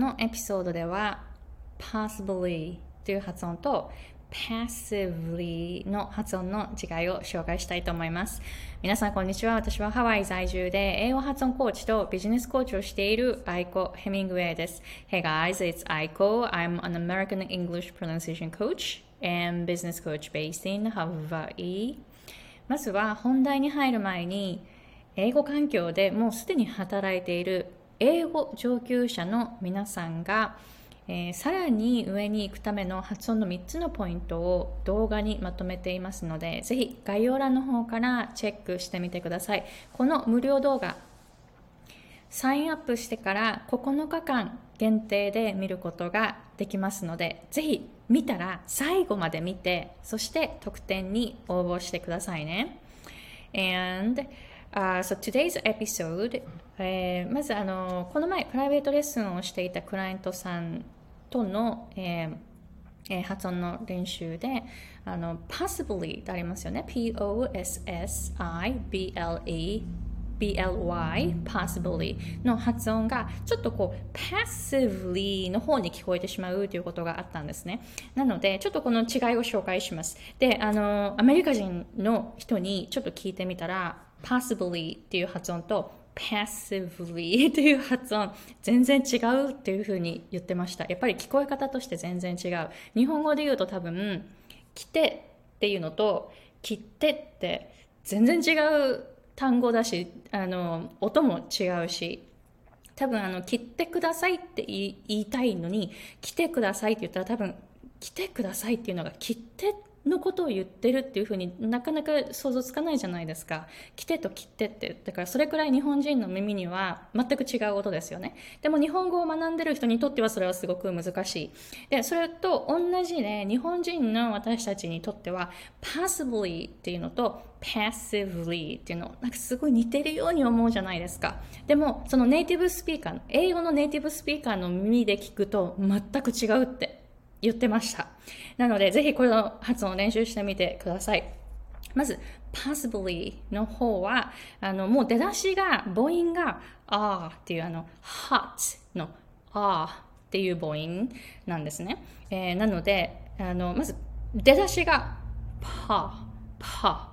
のエピソードでは possibly という発音と passively の発音の違いを紹介したいと思います。皆さんこんにちは。私はハワイ在住で英語発音コーチとビジネスコーチをしているアイコ・ヘミングウェイです。Hey guys, it's Aiko. I'm an American English pronunciation coach and business coach based in Hawaii. まずは本題に入る前に英語環境でもうすでに働いている英語上級者の皆さんがえー、さらに上に行くための発音の3つのポイントを動画にまとめていますので、ぜひ概要欄の方からチェックしてみてください。この無料動画、サインアップしてから9日間限定で見ることができますので、ぜひ見たら最後まで見て、そして特典に応募してくださいね。And Uh, so today's episode、えー、まずあのこの前プライベートレッスンをしていたクライアントさんとの、えーえー、発音の練習であの possibly ってありますよね P-O-S-S-I-B-L-E BLY, possibly の発音がちょっとこう passively の方に聞こえてしまうということがあったんですね。なので、ちょっとこの違いを紹介します。で、あの、アメリカ人の人にちょっと聞いてみたら、possibly っていう発音と passively っていう発音全然違うっていうふうに言ってました。やっぱり聞こえ方として全然違う。日本語で言うと多分来てっていうのと切ってって全然違う単語だしあの音も違うし多分あの切ってくださいって言いたいのに来てくださいって言ったら多分来てくださいっていうのが切ってってのことを言ってるっていうふうになかなか想像つかないじゃないですか。来てと切ってって。だからそれくらい日本人の耳には全く違う音ですよね。でも日本語を学んでる人にとってはそれはすごく難しい。で、それと同じで日本人の私たちにとっては passively っていうのと passively っていうのなんかすごい似てるように思うじゃないですか。でもそのネイティブスピーカー、英語のネイティブスピーカーの耳で聞くと全く違うって言ってました。なので、ぜひこの発音を練習してみてください。まず、possibly の方は、あの、もう出だしが、母音が、あっていうあの、hot のあっていう母音なんですね。えー、なので、あの、まず、出だしが、パ、パ、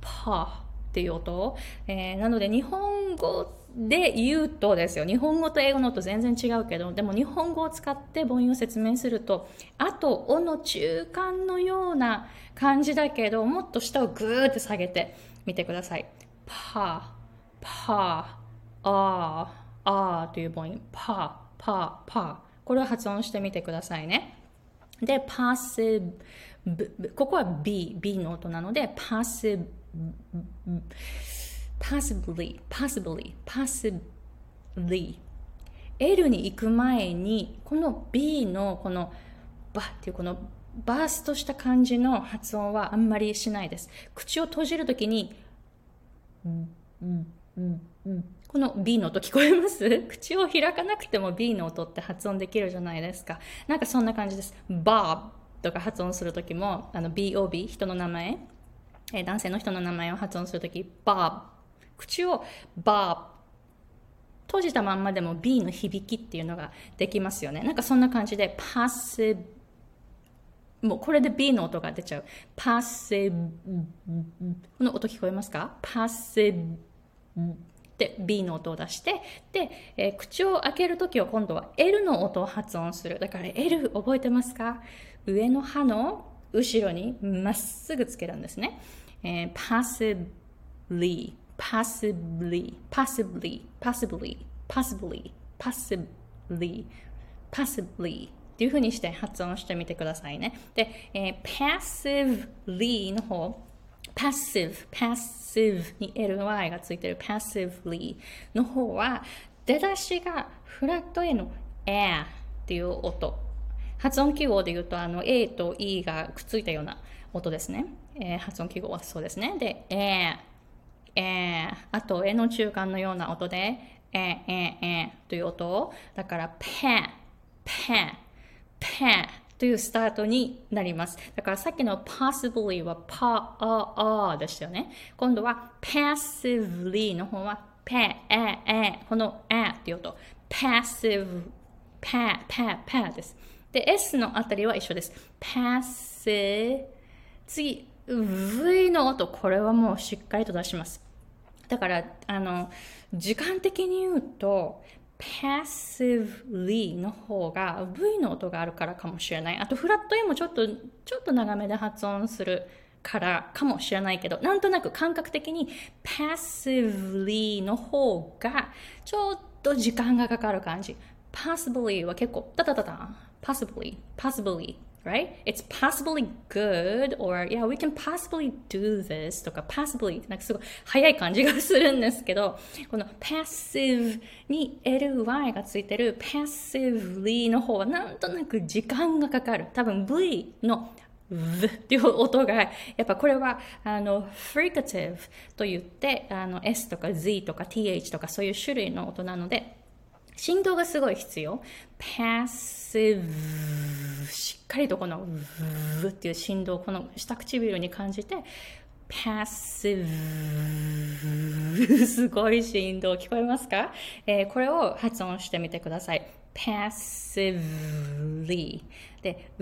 パっていう音。えー、なので、日本語ってで言うとですよ日本語と英語のと全然違うけどでも日本語を使って母音を説明すると「あ」と「お」の中間のような感じだけどもっと下をグーって下げてみてください。パーパーあーあーという母音パーパーパーこれを発音してみてくださいね。で、パッシブ、ここは B、B の音なので、パッシブ、possibly, possibly, possibly L に行く前にこの B のこのバっていうこのバーストした感じの発音はあんまりしないです。口を閉じるときに、この B の音聞こえます？口を開かなくても B の音って発音できるじゃないですか。なんかそんな感じです。Bob とか発音するときも、あの BOB、人の名前、男性の人の名前を発音するとき、Bob 口をバー閉じたまんまでも B の響きっていうのができますよね。なんかそんな感じで、パッセもうこれで B の音が出ちゃう。パッセこの音聞こえますか？パッセで B の音を出して、で、えー、口を開けるときは今度は L の音を発音する。だから L 覚えてますか？上の歯の後ろにまっすぐつけるんですね。えー、possibly possibly, possibly, possibly, possibly, possibly, possibly っていう風にして発音してみてくださいね。で、えー、passively の方、passive, passive に ly がついてる passively の方は、出だしがフラット A の air っていう音。発音記号で言うと、あの A と E がくっついたような音ですね。えー、発音記号はそうですね。で、air えー、あと、えの中間のような音で、えー、えー、えー、という音だから、ペン、ペン、ペンというスタートになります。だからさっきの possibly はパー、あ、でしたよね。今度は passively の方はペン、え、え、このえっていう音。passive パ、パ、パです。で、S のあたりは一緒です。パセ、次、V の音、これはもうしっかりと出します。だから、あの、時間的に言うと、passively の方が V の音があるからかもしれない。あと、フラット A もちょっと、ちょっと長めで発音するからかもしれないけど、なんとなく感覚的に passively の方がちょっと時間がかかる感じ。possibly は結構、タタタタ possibly, possibly right? It's possibly good or yeah, we can possibly do this とか possibly なんかすごい早い感じがするんですけど、この passive に ly がついてる passively の方はなんとなく時間がかかる。多分 V の v っていう音が、やっぱこれは、あの、fricative と言って、あの、s とか z とか th とかそういう種類の音なので、振動がすごい必要。passive しっかりとこの v っていう振動をこの下唇に感じて passive すごい振動聞こえますか、えー、これを発音してみてください。passively で、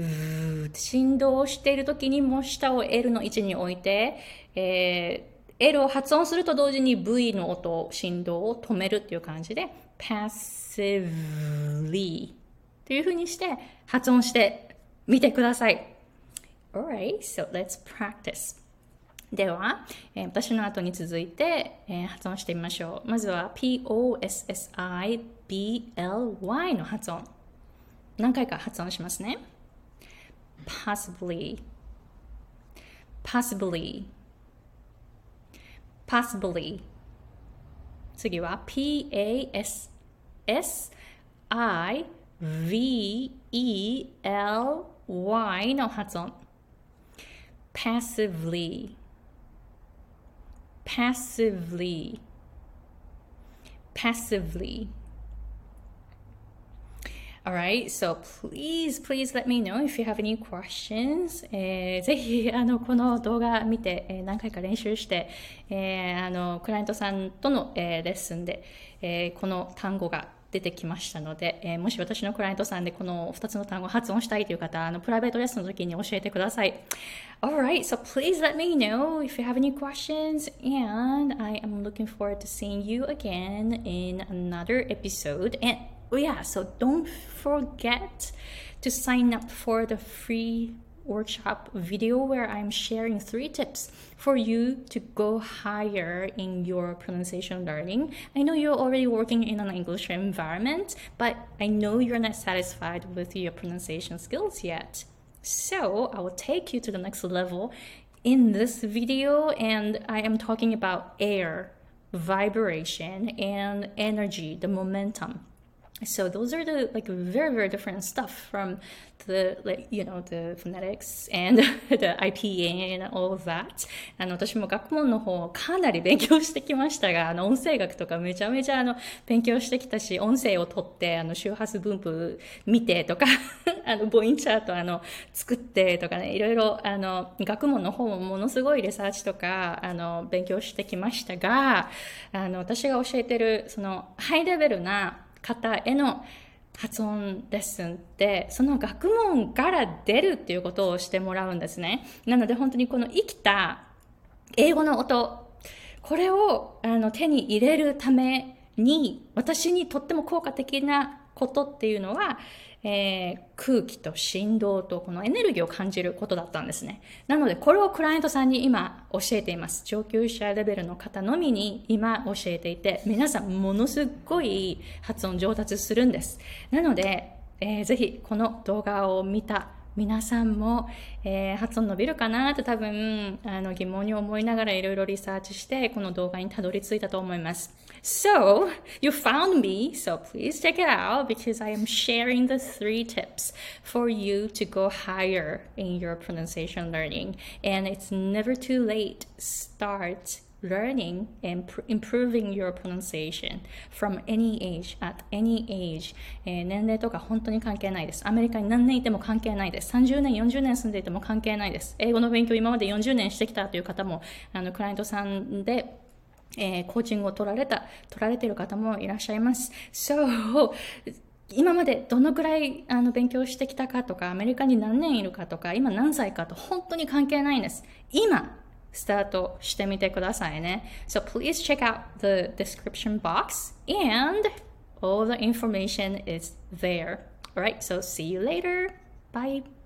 振動している時にも下を L の位置に置いて、えー、L を発音すると同時に V の音、振動を止めるっていう感じで passively というふうにして発音してみてください。Alright, so let's practice. では、えー、私の後に続いて、えー、発音してみましょう。まずは P-O-S-S-I-B-L-Y の発音。何回か発音しますね。possibly, possibly, possibly 次は P-A-S-S-I-V-E-L-Y の発音 passively passively passively All right, so please, please let me know if you have any questions. えー、ぜひ、あの、この動画見て、えー、何回か練習して、えー、あの、クライアントさんとの、えー、レッスンで、えー、この単語が出てきましたので、えー、もし私のクライアントさんでこの2つの単語を発音したいという方、あの、プライベートレッスンの時に教えてください。Alright, so please let me know if you have any questions and I am looking forward to seeing you again in another episode and Oh, yeah, so don't forget to sign up for the free workshop video where I'm sharing three tips for you to go higher in your pronunciation learning. I know you're already working in an English environment, but I know you're not satisfied with your pronunciation skills yet. So I will take you to the next level in this video, and I am talking about air, vibration, and energy, the momentum so those are the like very very different stuff from the like you know the phonetics and the IPA and all of that. あの私も学問の方かなり勉強してきましたがあの音声学とかめちゃめちゃあの勉強してきたし音声を取ってあの周波数分布見てとか あの母音チャートあの作ってとかねいろいろあの学問の方もものすごいリサーチとかあの勉強してきましたがあの私が教えてるそのハイレベルな方への発音レッスンってその学問から出るっていうことをしてもらうんですね。なので本当にこの生きた英語の音、これをあの手に入れるために私にとっても効果的なことっていうのはえー、空気と振動とこのエネルギーを感じることだったんですね。なので、これをクライアントさんに今教えています。上級者レベルの方のみに今教えていて、皆さんものすごい発音上達するんです。なので、えー、ぜひこの動画を見た皆さんも、えー、発音伸びるかなって多分あの疑問に思いながらいろいろリサーチしてこの動画にたどり着いたと思います。So, you found me, so please check it out because I am sharing the three tips for you to go higher in your pronunciation learning. And it's never too late. Start learning and improving your pronunciation from any age, at any age、えー、年齢とか本当に関係ないです。アメリカに何年いても関係ないです。30年、40年住んでいても関係ないです。英語の勉強今まで40年してきたという方も、あの、クライアントさんで、 えー、コーチングを取られた、取られている方もいらっしゃいます。So, 今までどのくらいあの勉強してきたかとか、アメリカに何年いるかとか、今何歳かと本当に関係ないんです。今、スタートしてみてくださいね。So please check out the description box and all the information is there. Alright, so see you later. Bye.